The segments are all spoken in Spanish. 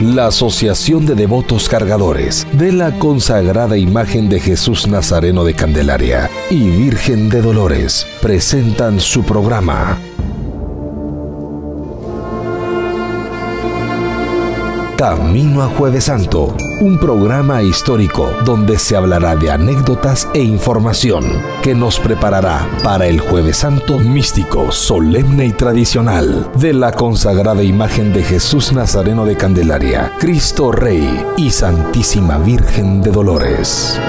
la Asociación de Devotos Cargadores de la consagrada imagen de Jesús Nazareno de Candelaria y Virgen de Dolores presentan su programa Camino a Jueves Santo, un programa histórico donde se hablará de anécdotas e información que nos preparará para el Jueves Santo místico, solemne y tradicional de la consagrada imagen de Jesús Nazareno de Candelaria, Cristo Rey y Santísima Virgen de Dolores.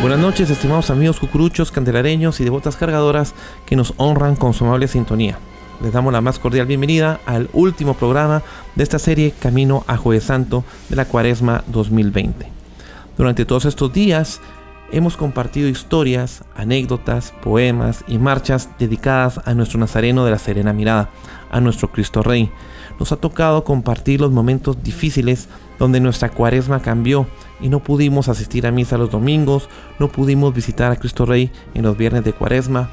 Buenas noches, estimados amigos cucuruchos, candelareños y devotas cargadoras que nos honran con su amable sintonía. Les damos la más cordial bienvenida al último programa de esta serie Camino a Jueves Santo de la Cuaresma 2020. Durante todos estos días hemos compartido historias, anécdotas, poemas y marchas dedicadas a nuestro Nazareno de la Serena Mirada, a nuestro Cristo Rey. Nos ha tocado compartir los momentos difíciles donde nuestra cuaresma cambió y no pudimos asistir a misa los domingos, no pudimos visitar a Cristo Rey en los viernes de cuaresma,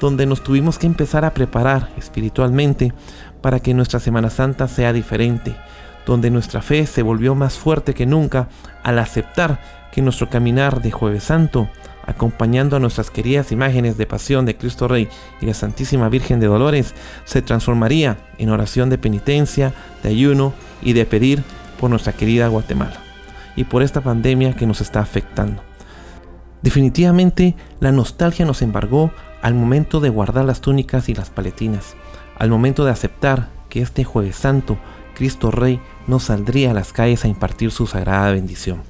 donde nos tuvimos que empezar a preparar espiritualmente para que nuestra Semana Santa sea diferente, donde nuestra fe se volvió más fuerte que nunca al aceptar que nuestro caminar de jueves santo, acompañando a nuestras queridas imágenes de pasión de Cristo Rey y la Santísima Virgen de Dolores, se transformaría en oración de penitencia, de ayuno y de pedir por nuestra querida Guatemala y por esta pandemia que nos está afectando. Definitivamente la nostalgia nos embargó al momento de guardar las túnicas y las paletinas, al momento de aceptar que este jueves santo Cristo Rey no saldría a las calles a impartir su sagrada bendición.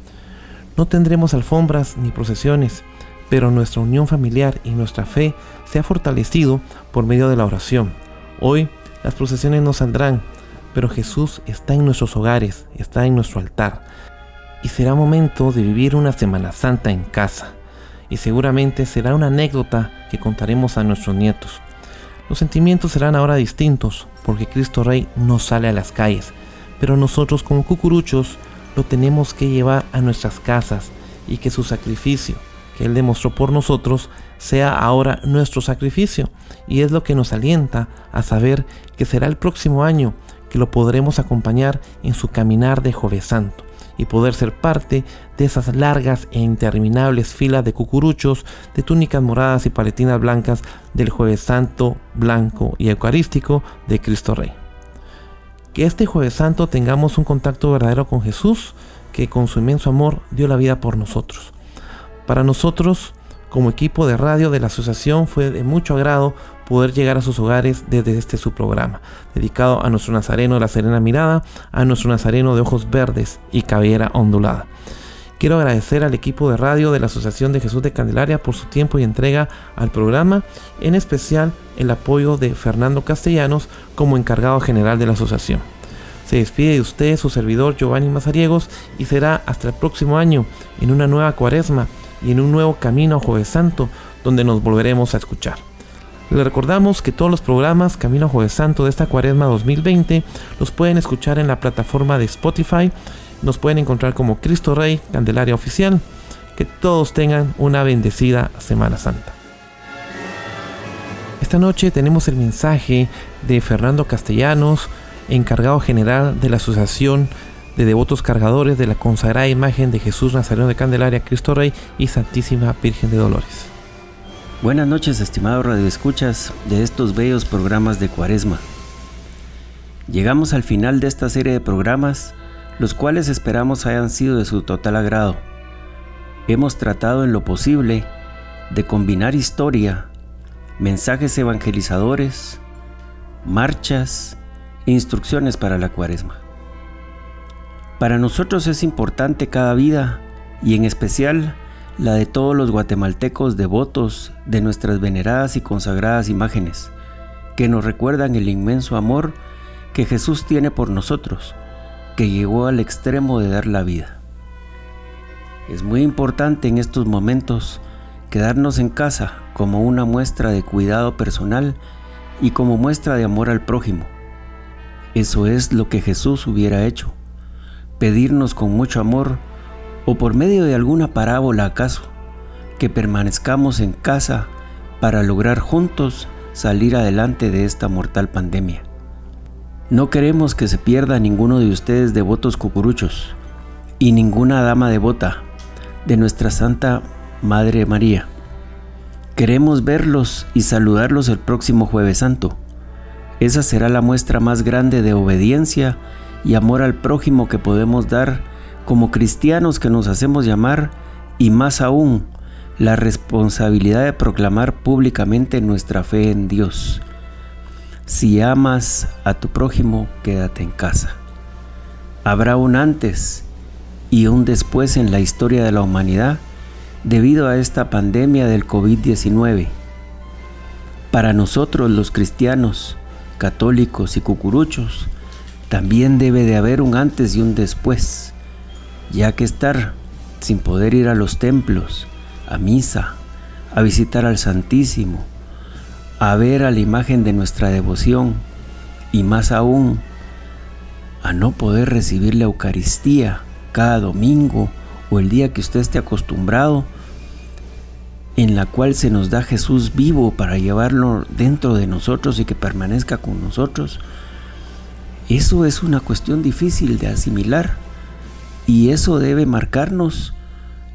No tendremos alfombras ni procesiones, pero nuestra unión familiar y nuestra fe se ha fortalecido por medio de la oración. Hoy las procesiones no saldrán, pero Jesús está en nuestros hogares, está en nuestro altar y será momento de vivir una Semana Santa en casa. Y seguramente será una anécdota que contaremos a nuestros nietos. Los sentimientos serán ahora distintos, porque Cristo Rey no sale a las calles, pero nosotros como cucuruchos lo tenemos que llevar a nuestras casas y que su sacrificio, que Él demostró por nosotros, sea ahora nuestro sacrificio. Y es lo que nos alienta a saber que será el próximo año que lo podremos acompañar en su caminar de Jueves Santo y poder ser parte de esas largas e interminables filas de cucuruchos, de túnicas moradas y paletinas blancas del jueves santo, blanco y eucarístico de Cristo Rey. Que este jueves santo tengamos un contacto verdadero con Jesús, que con su inmenso amor dio la vida por nosotros. Para nosotros, como equipo de radio de la asociación, fue de mucho agrado poder llegar a sus hogares desde este su programa, dedicado a nuestro Nazareno de la Serena Mirada, a nuestro Nazareno de ojos verdes y cabellera ondulada. Quiero agradecer al equipo de radio de la Asociación de Jesús de Candelaria por su tiempo y entrega al programa, en especial el apoyo de Fernando Castellanos como encargado general de la asociación. Se despide de usted su servidor Giovanni Mazariegos y será hasta el próximo año en una nueva cuaresma y en un nuevo camino a Jueves Santo donde nos volveremos a escuchar. Les recordamos que todos los programas Camino Jueves Santo de esta cuaresma 2020 los pueden escuchar en la plataforma de Spotify. Nos pueden encontrar como Cristo Rey Candelaria Oficial. Que todos tengan una bendecida Semana Santa. Esta noche tenemos el mensaje de Fernando Castellanos, encargado general de la Asociación de Devotos Cargadores de la consagrada imagen de Jesús Nazareno de Candelaria, Cristo Rey y Santísima Virgen de Dolores. Buenas noches, estimados radioescuchas de estos bellos programas de Cuaresma. Llegamos al final de esta serie de programas, los cuales esperamos hayan sido de su total agrado. Hemos tratado en lo posible de combinar historia, mensajes evangelizadores, marchas e instrucciones para la Cuaresma. Para nosotros es importante cada vida y en especial la de todos los guatemaltecos devotos de nuestras veneradas y consagradas imágenes, que nos recuerdan el inmenso amor que Jesús tiene por nosotros, que llegó al extremo de dar la vida. Es muy importante en estos momentos quedarnos en casa como una muestra de cuidado personal y como muestra de amor al prójimo. Eso es lo que Jesús hubiera hecho, pedirnos con mucho amor o por medio de alguna parábola acaso, que permanezcamos en casa para lograr juntos salir adelante de esta mortal pandemia. No queremos que se pierda ninguno de ustedes devotos cucuruchos y ninguna dama devota de nuestra Santa Madre María. Queremos verlos y saludarlos el próximo jueves santo. Esa será la muestra más grande de obediencia y amor al prójimo que podemos dar como cristianos que nos hacemos llamar y más aún la responsabilidad de proclamar públicamente nuestra fe en Dios. Si amas a tu prójimo, quédate en casa. Habrá un antes y un después en la historia de la humanidad debido a esta pandemia del COVID-19. Para nosotros los cristianos, católicos y cucuruchos, también debe de haber un antes y un después, ya que estar sin poder ir a los templos, a misa, a visitar al Santísimo, a ver a la imagen de nuestra devoción y más aún a no poder recibir la Eucaristía cada domingo o el día que usted esté acostumbrado, en la cual se nos da Jesús vivo para llevarlo dentro de nosotros y que permanezca con nosotros, eso es una cuestión difícil de asimilar. Y eso debe marcarnos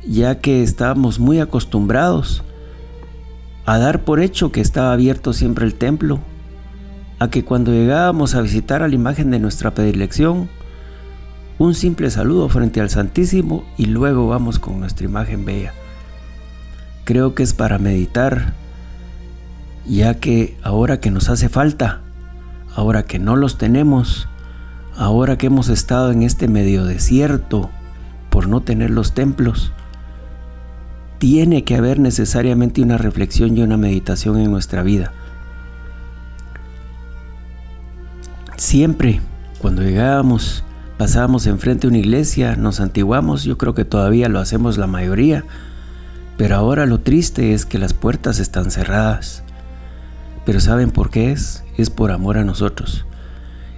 ya que estábamos muy acostumbrados a dar por hecho que estaba abierto siempre el templo, a que cuando llegábamos a visitar a la imagen de nuestra predilección, un simple saludo frente al Santísimo y luego vamos con nuestra imagen bella. Creo que es para meditar, ya que ahora que nos hace falta, ahora que no los tenemos, ahora que hemos estado en este medio desierto por no tener los templos, tiene que haber necesariamente una reflexión y una meditación en nuestra vida. Siempre, cuando llegábamos, pasábamos enfrente de una iglesia, nos antiguamos, yo creo que todavía lo hacemos la mayoría, pero ahora lo triste es que las puertas están cerradas. Pero ¿saben por qué es? Es por amor a nosotros.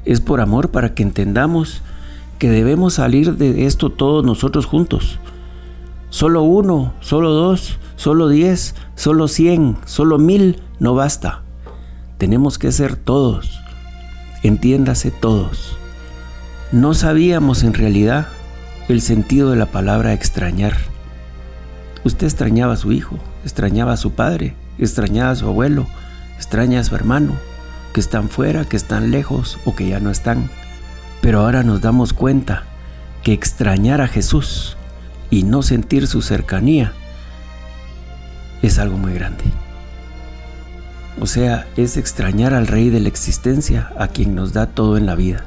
Es por amor para que entendamos que debemos salir de esto todos nosotros juntos Solo uno, solo dos, solo diez, solo cien, solo mil no basta. Tenemos que ser todos. Entiéndase todos. No sabíamos en realidad el sentido de la palabra extrañar. Usted extrañaba a su hijo, extrañaba a su padre, extrañaba a su abuelo, extraña a su hermano, que están fuera, que están lejos o que ya no están. Pero ahora nos damos cuenta que extrañar a Jesús y no sentir su cercanía es algo muy grande. O sea, es extrañar al Rey de la existencia, a quien nos da todo en la vida.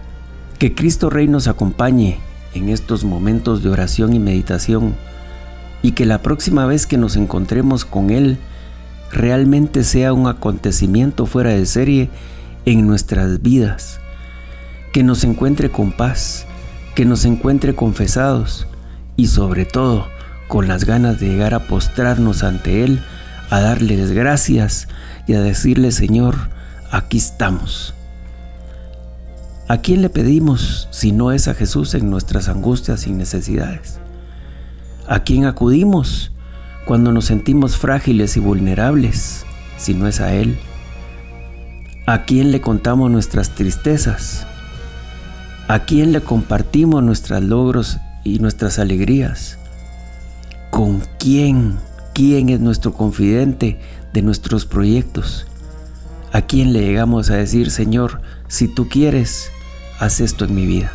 Que Cristo Rey nos acompañe en estos momentos de oración y meditación y que la próxima vez que nos encontremos con Él realmente sea un acontecimiento fuera de serie en nuestras vidas. Que nos encuentre con paz, que nos encuentre confesados, y sobre todo con las ganas de llegar a postrarnos ante Él, a darles gracias y a decirle, Señor, aquí estamos. ¿A quién le pedimos si no es a Jesús en nuestras angustias y necesidades? ¿A quién acudimos cuando nos sentimos frágiles y vulnerables si no es a Él? ¿A quién le contamos nuestras tristezas? ¿A quién le compartimos nuestros logros y nuestras alegrías. ¿Con quién? ¿Quién es nuestro confidente de nuestros proyectos? ¿A quién le llegamos a decir, Señor, si tú quieres, haz esto en mi vida?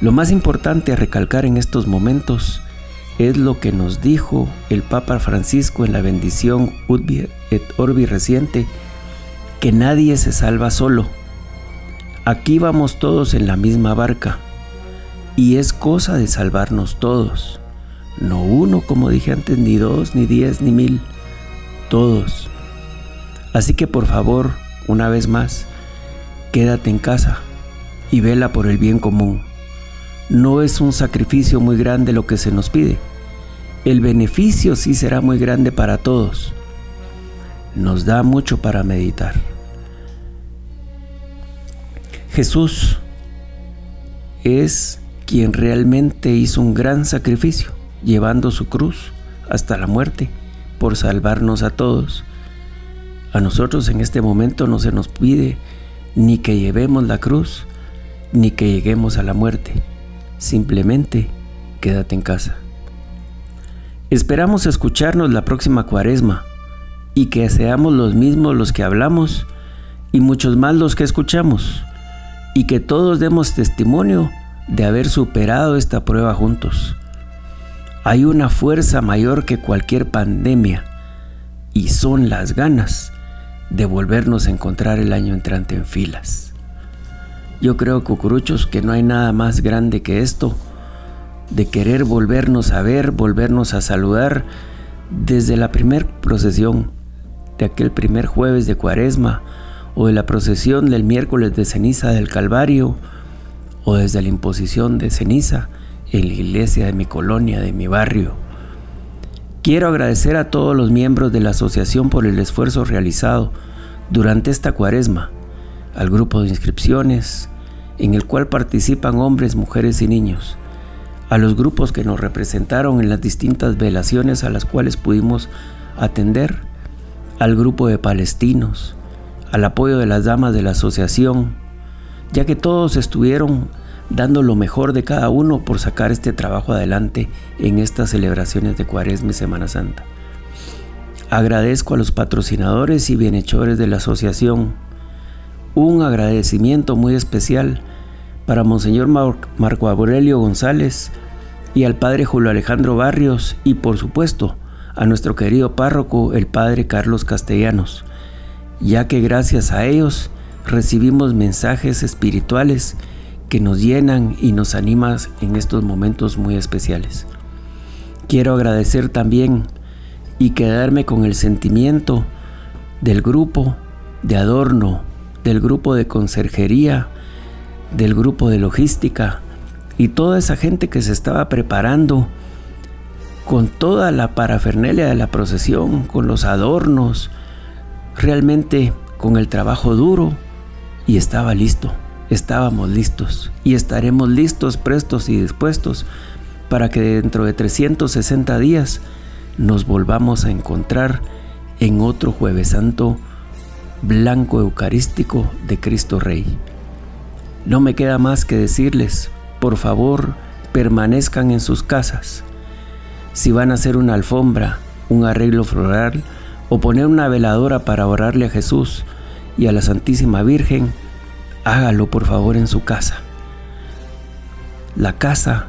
Lo más importante a recalcar en estos momentos es lo que nos dijo el Papa Francisco en la bendición Urbi et Orbi reciente, que nadie se salva solo. Aquí vamos todos en la misma barca y es cosa de salvarnos todos. No uno, como dije antes, ni dos, ni diez, ni mil. Todos. Así que por favor, una vez más, quédate en casa y vela por el bien común. No es un sacrificio muy grande lo que se nos pide. El beneficio sí será muy grande para todos. Nos da mucho para meditar. Jesús es quien realmente hizo un gran sacrificio, llevando su cruz hasta la muerte por salvarnos a todos. A nosotros en este momento no se nos pide ni que llevemos la cruz, ni que lleguemos a la muerte. Simplemente quédate en casa. Esperamos escucharnos la próxima cuaresma y que seamos los mismos los que hablamos y muchos más los que escuchamos y que todos demos testimonio de haber superado esta prueba juntos. Hay una fuerza mayor que cualquier pandemia y son las ganas de volvernos a encontrar el año entrante en filas. Yo creo, cucuruchos, que no hay nada más grande que esto, de querer volvernos a ver, volvernos a saludar desde la primer procesión, de aquel primer jueves de cuaresma, o de la procesión del miércoles de ceniza del Calvario, o desde la imposición de ceniza en la iglesia de mi colonia, de mi barrio. Quiero agradecer a todos los miembros de la asociación por el esfuerzo realizado durante esta cuaresma, al grupo de inscripciones, en el cual participan hombres, mujeres y niños, a los grupos que nos representaron en las distintas velaciones a las cuales pudimos atender, al grupo de palestinos, al apoyo de las damas de la asociación, ya que todos estuvieron dando lo mejor de cada uno por sacar este trabajo adelante en estas celebraciones de Cuaresma y Semana Santa. Agradezco a los patrocinadores y bienhechores de la asociación. Un agradecimiento muy especial para Monseñor Marco Aurelio González y al Padre Julio Alejandro Barrios y por supuesto a nuestro querido párroco el Padre Carlos Castellanos, ya que gracias a ellos recibimos mensajes espirituales que nos llenan y nos animan en estos momentos muy especiales. Quiero agradecer también y quedarme con el sentimiento del grupo de adorno, del grupo de conserjería, del grupo de logística y toda esa gente que se estaba preparando con toda la parafernalia de la procesión, con los adornos, realmente con el trabajo duro y estaba listo, estábamos listos y estaremos listos, prestos y dispuestos para que dentro de 360 días nos volvamos a encontrar en otro jueves santo blanco eucarístico de Cristo Rey. No me queda más que decirles, por favor, permanezcan en sus casas. Si van a hacer una alfombra, un arreglo floral o poner una veladora para orarle a Jesús y a la Santísima Virgen, hágalo por favor en su casa. La casa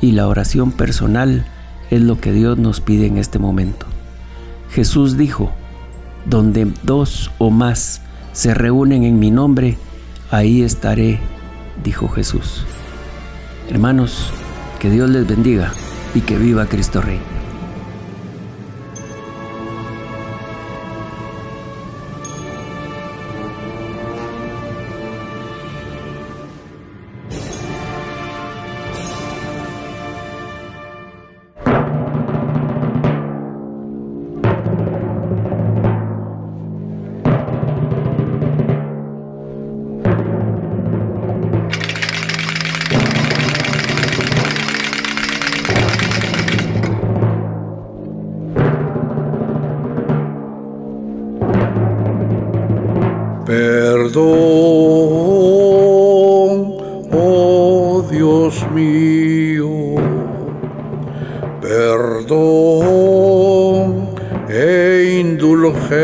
y la oración personal es lo que Dios nos pide en este momento. Jesús dijo, donde dos o más se reúnen en mi nombre, ahí estaré, dijo Jesús. Hermanos, que Dios les bendiga y que viva Cristo Rey.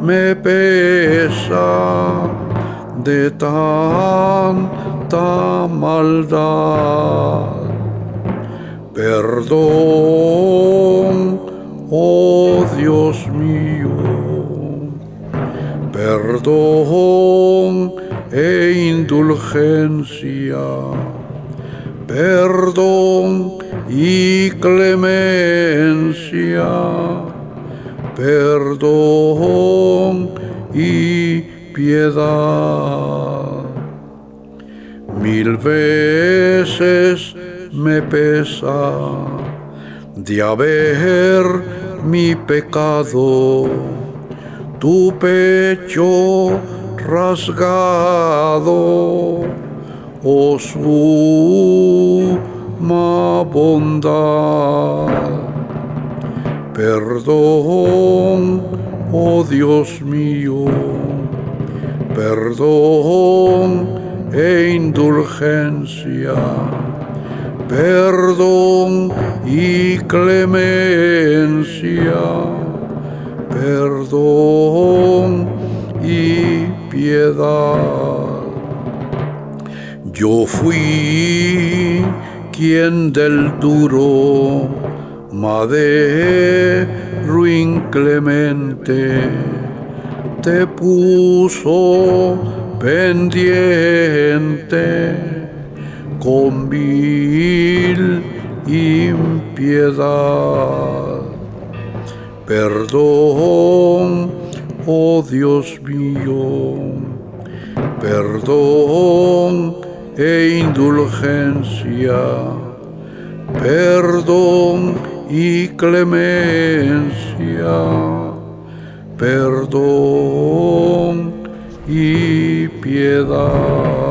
me pesa de tanta maldad. Perdón, oh Dios mío, perdón e indulgencia. Perdón y clemencia, perdón y piedad. Mil veces me pesa de haber mi pecado, tu pecho rasgado, oh suma bondad. Perdón, oh Dios mío, perdón e indulgencia, perdón y clemencia, perdón y piedad. Yo fui quien del duro madero inclemente te puso pendiente con vil impiedad. Perdón, oh Dios mío, perdón e indulgencia, perdón y clemencia, perdón y piedad.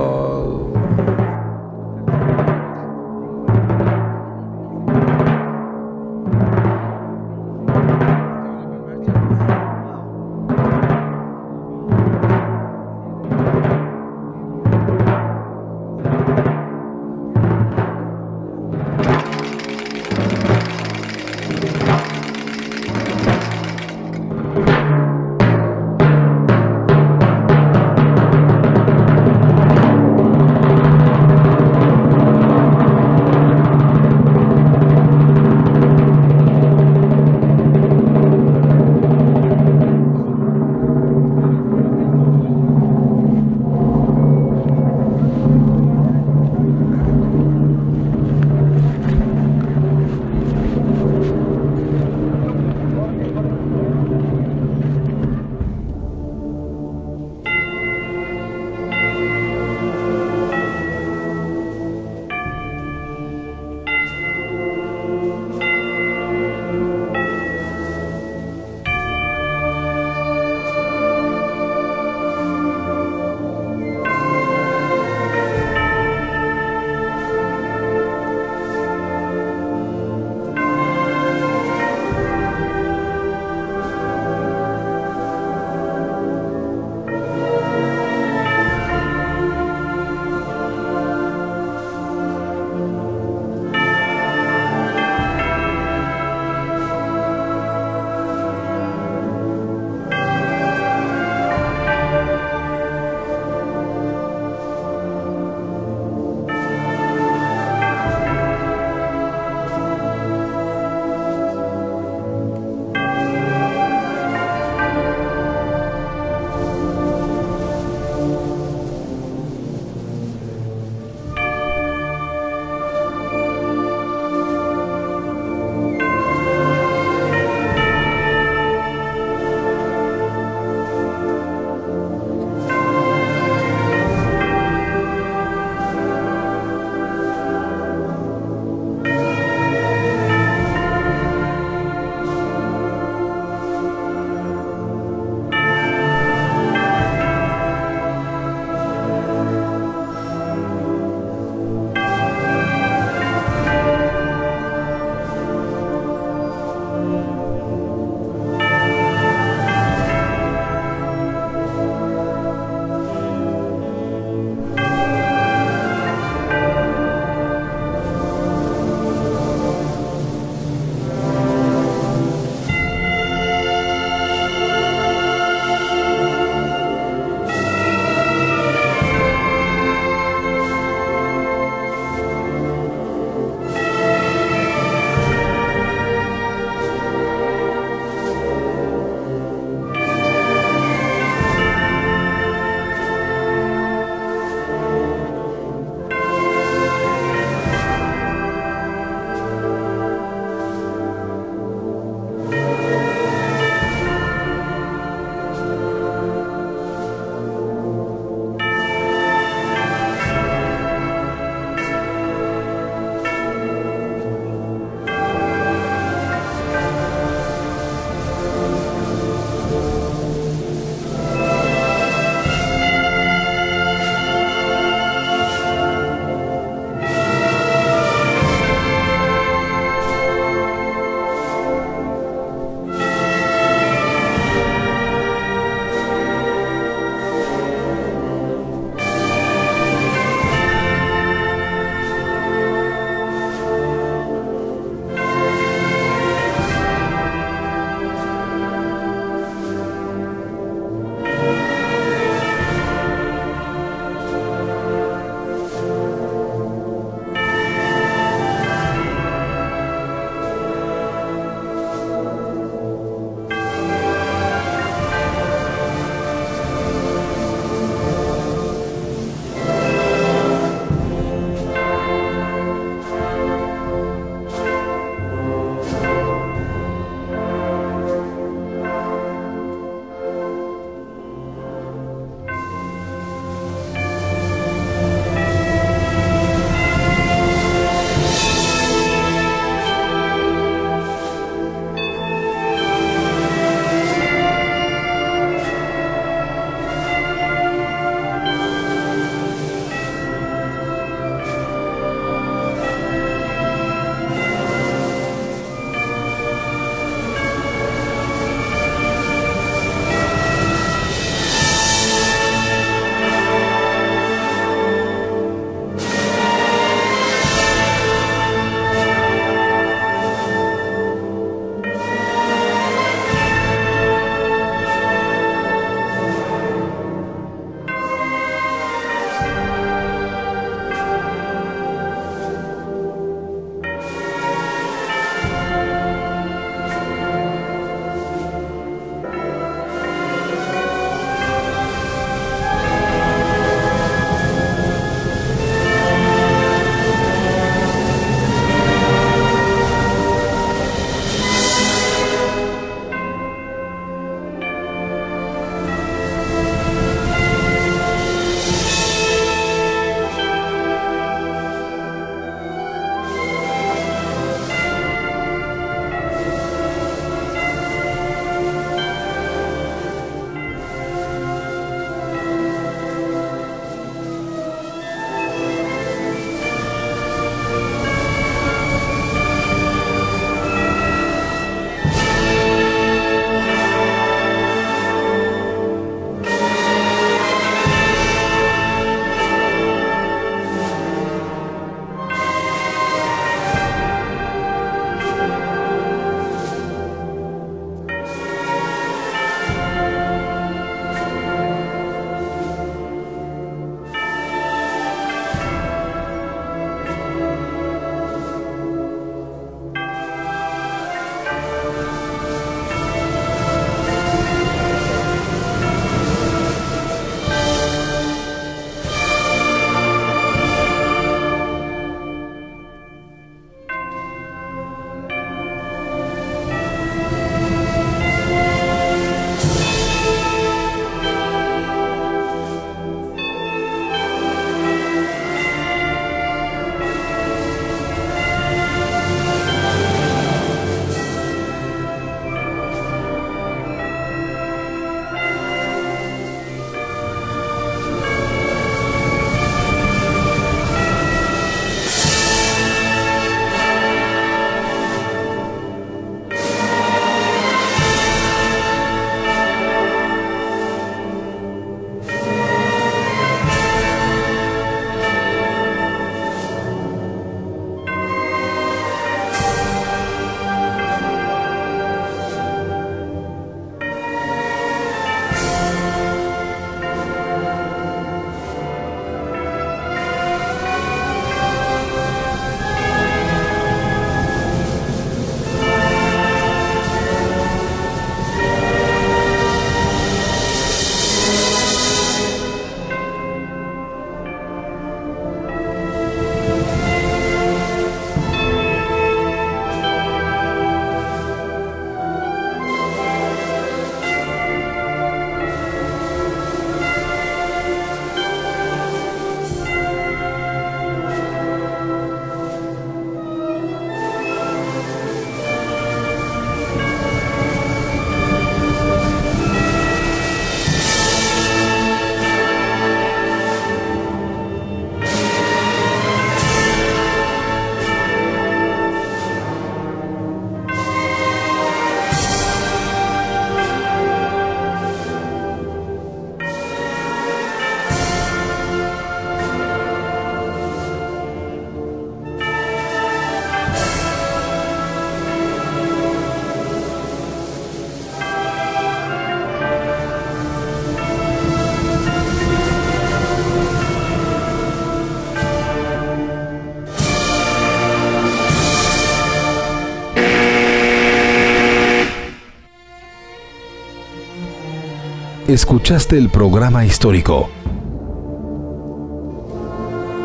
Escuchaste el programa histórico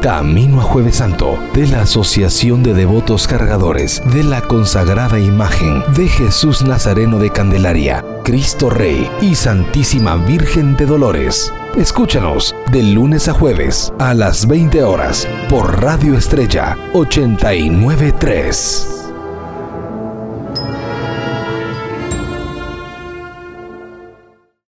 Camino a Jueves Santo de la Asociación de Devotos Cargadores de la consagrada imagen de Jesús Nazareno de Candelaria, Cristo Rey y Santísima Virgen de Dolores. Escúchanos de lunes a jueves a las 20 horas por Radio Estrella 893.